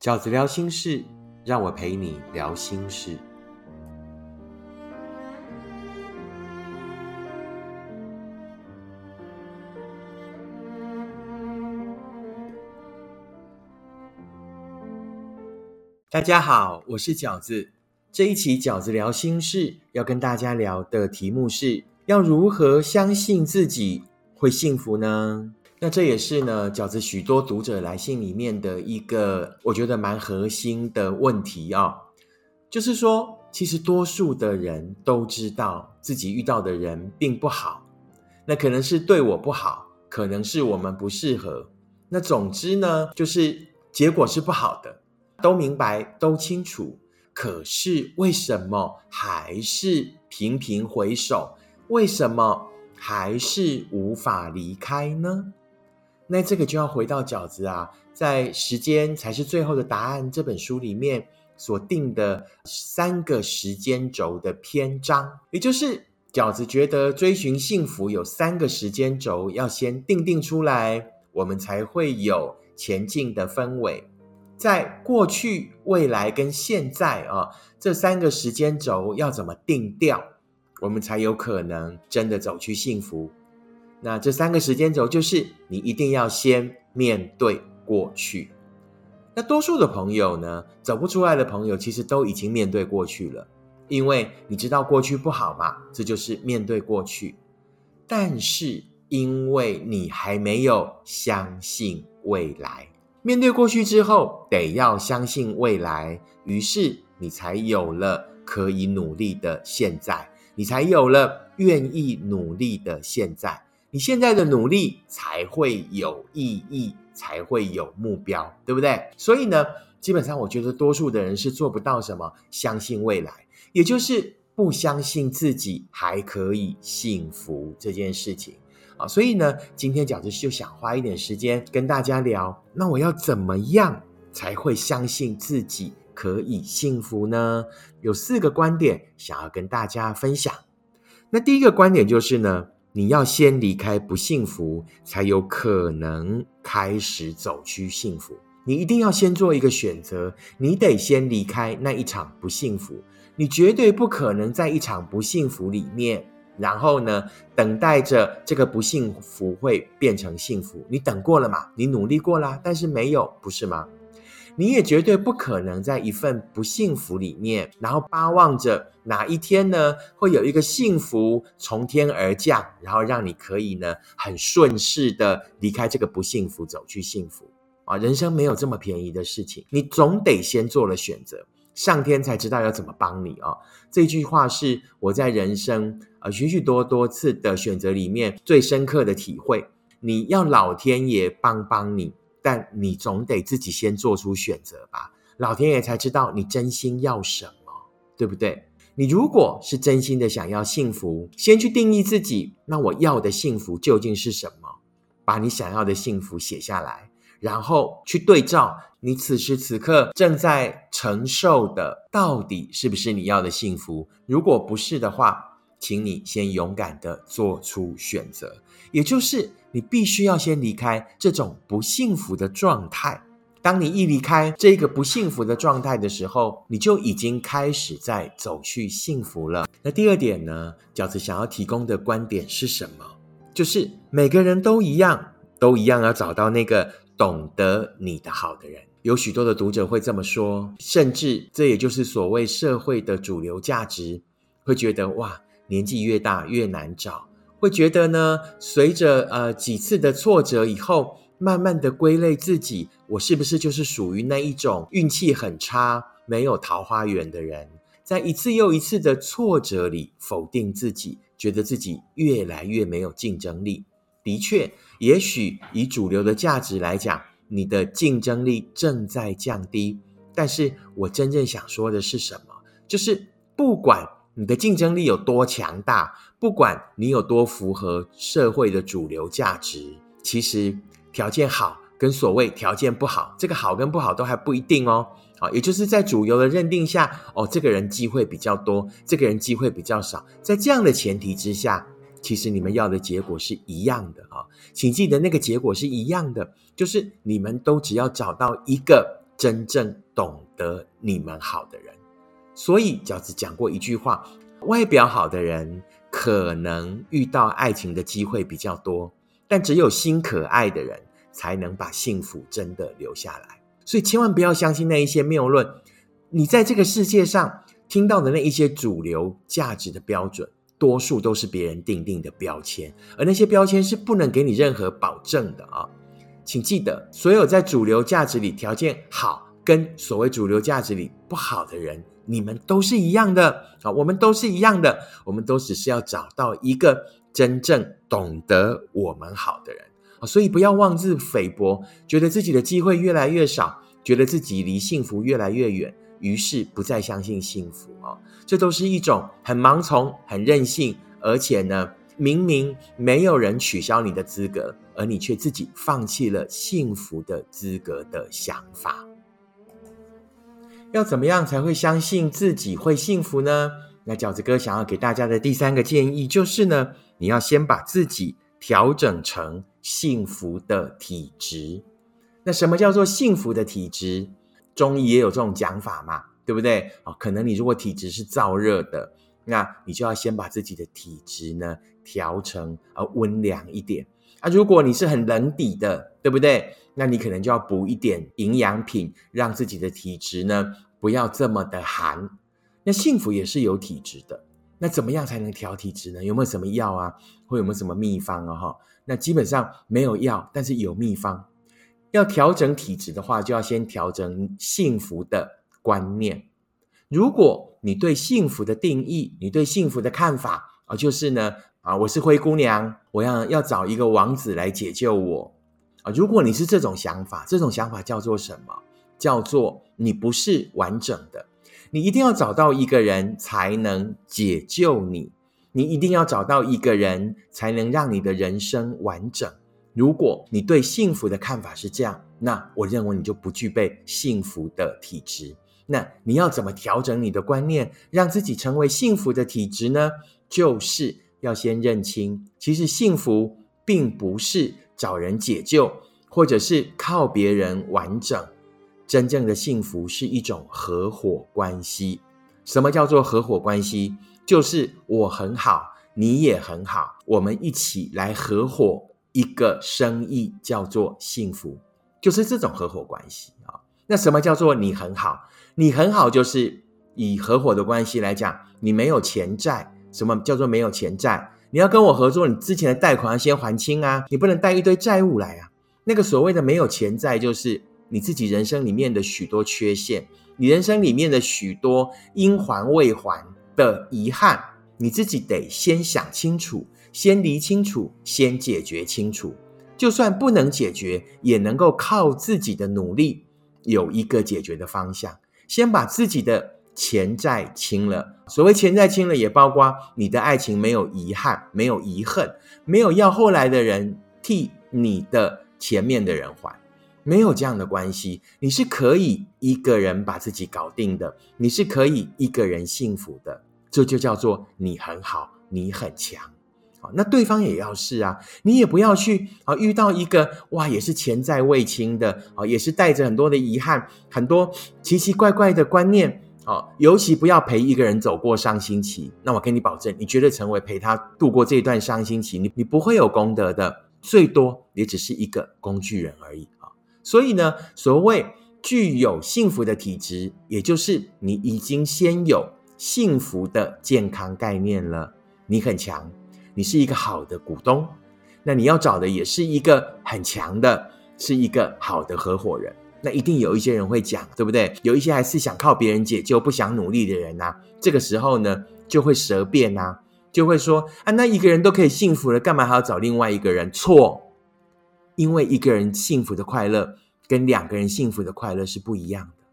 饺子聊心事，让我陪你聊心事。大家好，我是饺子。这一期饺子聊心事，要跟大家聊的题目是：要如何相信自己会幸福呢？那这也是呢，饺子许多读者来信里面的一个我觉得蛮核心的问题啊，就是说，其实多数的人都知道自己遇到的人并不好，那可能是对我不好，可能是我们不适合，那总之呢，就是结果是不好的。都明白，都清楚，可是为什么还是频频回首？为什么还是无法离开呢？那这个就要回到饺子啊，在《时间才是最后的答案》这本书里面所定的三个时间轴的篇章，也就是饺子觉得追寻幸福有三个时间轴要先定定出来，我们才会有前进的氛围。在过去、未来跟现在啊，这三个时间轴要怎么定调，我们才有可能真的走去幸福？那这三个时间轴就是你一定要先面对过去。那多数的朋友呢，走不出来的朋友，其实都已经面对过去了，因为你知道过去不好嘛，这就是面对过去。但是因为你还没有相信未来。面对过去之后，得要相信未来，于是你才有了可以努力的现在，你才有了愿意努力的现在，你现在的努力才会有意义，才会有目标，对不对？所以呢，基本上我觉得多数的人是做不到什么相信未来，也就是不相信自己还可以幸福这件事情。啊，所以呢，今天饺子就想花一点时间跟大家聊，那我要怎么样才会相信自己可以幸福呢？有四个观点想要跟大家分享。那第一个观点就是呢，你要先离开不幸福，才有可能开始走去幸福。你一定要先做一个选择，你得先离开那一场不幸福，你绝对不可能在一场不幸福里面。然后呢，等待着这个不幸福会变成幸福。你等过了嘛？你努力过啦，但是没有，不是吗？你也绝对不可能在一份不幸福里面，然后巴望着哪一天呢，会有一个幸福从天而降，然后让你可以呢很顺势的离开这个不幸福，走去幸福啊！人生没有这么便宜的事情，你总得先做了选择。上天才知道要怎么帮你啊！这句话是我在人生呃许许多多次的选择里面最深刻的体会。你要老天爷帮帮你，但你总得自己先做出选择吧。老天爷才知道你真心要什么，对不对？你如果是真心的想要幸福，先去定义自己，那我要的幸福究竟是什么？把你想要的幸福写下来。然后去对照你此时此刻正在承受的，到底是不是你要的幸福？如果不是的话，请你先勇敢的做出选择，也就是你必须要先离开这种不幸福的状态。当你一离开这个不幸福的状态的时候，你就已经开始在走去幸福了。那第二点呢？饺子想要提供的观点是什么？就是每个人都一样，都一样要找到那个。懂得你的好的人，有许多的读者会这么说，甚至这也就是所谓社会的主流价值，会觉得哇，年纪越大越难找，会觉得呢，随着呃几次的挫折以后，慢慢的归类自己，我是不是就是属于那一种运气很差、没有桃花源的人，在一次又一次的挫折里否定自己，觉得自己越来越没有竞争力。的确，也许以主流的价值来讲，你的竞争力正在降低。但是我真正想说的是什么？就是不管你的竞争力有多强大，不管你有多符合社会的主流价值，其实条件好跟所谓条件不好，这个好跟不好都还不一定哦。好，也就是在主流的认定下，哦，这个人机会比较多，这个人机会比较少，在这样的前提之下。其实你们要的结果是一样的啊，请记得那个结果是一样的，就是你们都只要找到一个真正懂得你们好的人。所以饺子讲过一句话：外表好的人可能遇到爱情的机会比较多，但只有心可爱的人才能把幸福真的留下来。所以千万不要相信那一些谬论。你在这个世界上听到的那一些主流价值的标准，多数都是别人定定的标签，而那些标签是不能给你任何保证的啊！请记得，所有在主流价值里条件好，跟所谓主流价值里不好的人，你们都是一样的啊！我们都是一样的，我们都只是要找到一个真正懂得我们好的人啊！所以不要妄自菲薄，觉得自己的机会越来越少，觉得自己离幸福越来越远。于是不再相信幸福啊，这都是一种很盲从、很任性，而且呢，明明没有人取消你的资格，而你却自己放弃了幸福的资格的想法。要怎么样才会相信自己会幸福呢？那饺子哥想要给大家的第三个建议就是呢，你要先把自己调整成幸福的体质。那什么叫做幸福的体质？中医也有这种讲法嘛，对不对？啊，可能你如果体质是燥热的，那你就要先把自己的体质呢调成啊温凉一点啊。如果你是很冷底的，对不对？那你可能就要补一点营养品，让自己的体质呢不要这么的寒。那幸福也是有体质的，那怎么样才能调体质呢？有没有什么药啊？或有没有什么秘方啊？哈，那基本上没有药，但是有秘方。要调整体质的话，就要先调整幸福的观念。如果你对幸福的定义，你对幸福的看法啊，就是呢啊，我是灰姑娘，我要要找一个王子来解救我啊。如果你是这种想法，这种想法叫做什么？叫做你不是完整的。你一定要找到一个人才能解救你，你一定要找到一个人才能让你的人生完整。如果你对幸福的看法是这样，那我认为你就不具备幸福的体质。那你要怎么调整你的观念，让自己成为幸福的体质呢？就是要先认清，其实幸福并不是找人解救，或者是靠别人完整。真正的幸福是一种合伙关系。什么叫做合伙关系？就是我很好，你也很好，我们一起来合伙。一个生意叫做幸福，就是这种合伙关系啊。那什么叫做你很好？你很好，就是以合伙的关系来讲，你没有钱债。什么叫做没有钱债？你要跟我合作，你之前的贷款要先还清啊，你不能带一堆债务来啊。那个所谓的没有钱债，就是你自己人生里面的许多缺陷，你人生里面的许多应还未还的遗憾，你自己得先想清楚。先理清楚，先解决清楚。就算不能解决，也能够靠自己的努力有一个解决的方向。先把自己的钱债清了。所谓钱债清了，也包括你的爱情没有遗憾，没有遗恨，没有要后来的人替你的前面的人还，没有这样的关系。你是可以一个人把自己搞定的，你是可以一个人幸福的。这就叫做你很好，你很强。那对方也要是啊，你也不要去啊，遇到一个哇，也是钱债未清的啊，也是带着很多的遗憾，很多奇奇怪怪的观念哦，尤其不要陪一个人走过伤心期。那我跟你保证，你绝对成为陪他度过这段伤心期，你你不会有功德的，最多也只是一个工具人而已啊。所以呢，所谓具有幸福的体质，也就是你已经先有幸福的健康概念了，你很强。你是一个好的股东，那你要找的也是一个很强的，是一个好的合伙人。那一定有一些人会讲，对不对？有一些还是想靠别人解救、不想努力的人呐。这个时候呢，就会舌辩呐，就会说啊，那一个人都可以幸福了，干嘛还要找另外一个人？错，因为一个人幸福的快乐跟两个人幸福的快乐是不一样的。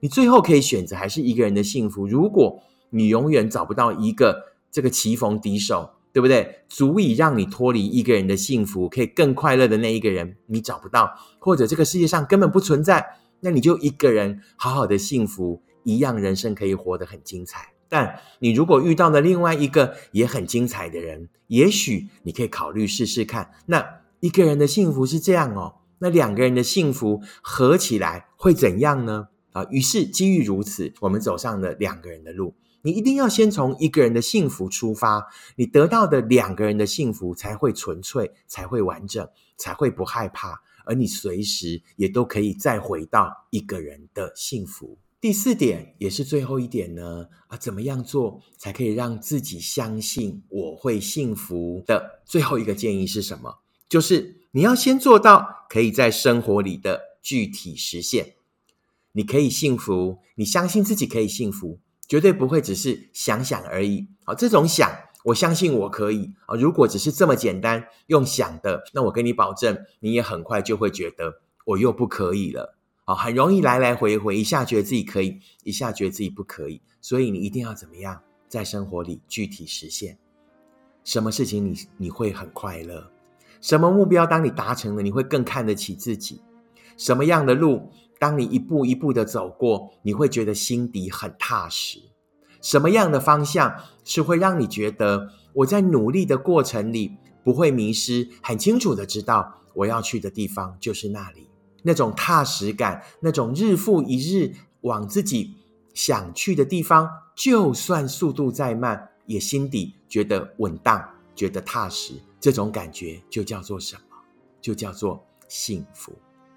你最后可以选择还是一个人的幸福。如果你永远找不到一个这个棋逢敌手。对不对？足以让你脱离一个人的幸福，可以更快乐的那一个人，你找不到，或者这个世界上根本不存在，那你就一个人好好的幸福，一样人生可以活得很精彩。但你如果遇到了另外一个也很精彩的人，也许你可以考虑试试看。那一个人的幸福是这样哦，那两个人的幸福合起来会怎样呢？啊，于是基于如此，我们走上了两个人的路。你一定要先从一个人的幸福出发，你得到的两个人的幸福才会纯粹，才会完整，才会不害怕，而你随时也都可以再回到一个人的幸福。第四点也是最后一点呢，啊，怎么样做才可以让自己相信我会幸福的？最后一个建议是什么？就是你要先做到可以在生活里的具体实现。你可以幸福，你相信自己可以幸福。绝对不会只是想想而已啊！这种想，我相信我可以啊。如果只是这么简单用想的，那我跟你保证，你也很快就会觉得我又不可以了啊！很容易来来回回，一下觉得自己可以，一下觉得自己不可以。所以你一定要怎么样，在生活里具体实现什么事情，你你会很快乐？什么目标，当你达成了，你会更看得起自己？什么样的路？当你一步一步的走过，你会觉得心底很踏实。什么样的方向是会让你觉得我在努力的过程里不会迷失？很清楚的知道我要去的地方就是那里，那种踏实感，那种日复一日往自己想去的地方，就算速度再慢，也心底觉得稳当，觉得踏实。这种感觉就叫做什么？就叫做幸福。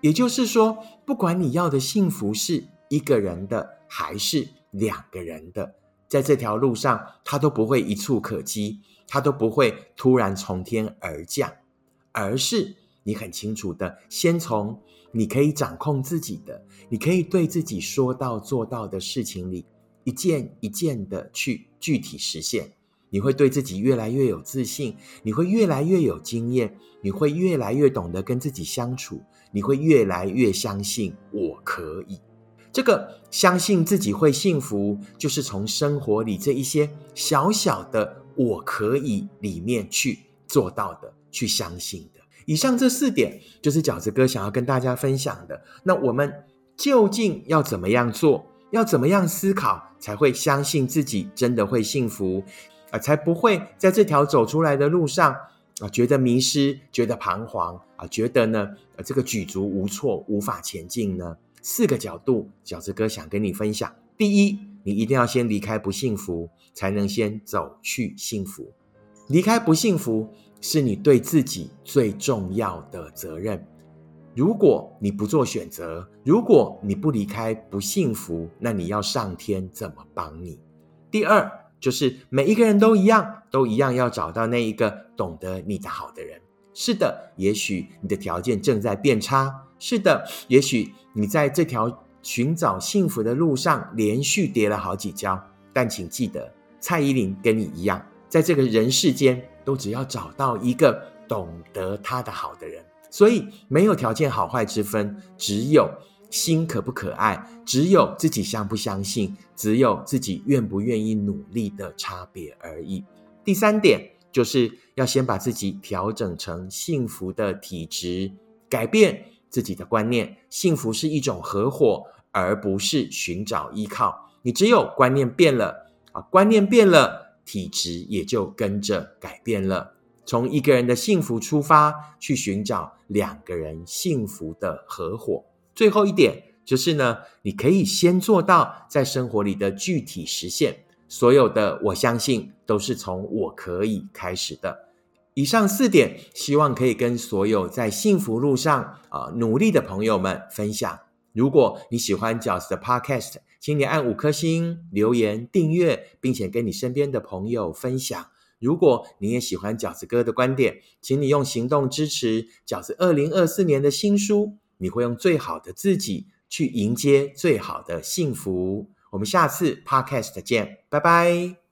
也就是说，不管你要的幸福是一个人的还是两个人的，在这条路上，它都不会一触可及，它都不会突然从天而降，而是你很清楚的，先从你可以掌控自己的，你可以对自己说到做到的事情里，一件一件的去具体实现。你会对自己越来越有自信，你会越来越有经验，你会越来越懂得跟自己相处，你会越来越相信我可以。这个相信自己会幸福，就是从生活里这一些小小的“我可以”里面去做到的，去相信的。以上这四点就是饺子哥想要跟大家分享的。那我们究竟要怎么样做？要怎么样思考，才会相信自己真的会幸福？啊，才不会在这条走出来的路上啊，觉得迷失，觉得彷徨啊，觉得呢，呃，这个举足无措，无法前进呢。四个角度，饺子哥想跟你分享。第一，你一定要先离开不幸福，才能先走去幸福。离开不幸福是你对自己最重要的责任。如果你不做选择，如果你不离开不幸福，那你要上天怎么帮你？第二。就是每一个人都一样，都一样要找到那一个懂得你的好的人。是的，也许你的条件正在变差。是的，也许你在这条寻找幸福的路上连续跌了好几跤。但请记得，蔡依林跟你一样，在这个人世间，都只要找到一个懂得他的好的人。所以没有条件好坏之分，只有。心可不可爱，只有自己相不相信，只有自己愿不愿意努力的差别而已。第三点就是要先把自己调整成幸福的体质，改变自己的观念。幸福是一种合伙，而不是寻找依靠。你只有观念变了啊，观念变了，体质也就跟着改变了。从一个人的幸福出发，去寻找两个人幸福的合伙。最后一点就是呢，你可以先做到在生活里的具体实现。所有的我相信都是从我可以开始的。以上四点，希望可以跟所有在幸福路上啊努力的朋友们分享。如果你喜欢饺子的 Podcast，请你按五颗星、留言、订阅，并且跟你身边的朋友分享。如果你也喜欢饺子哥的观点，请你用行动支持饺子二零二四年的新书。你会用最好的自己去迎接最好的幸福。我们下次 podcast 见，拜拜。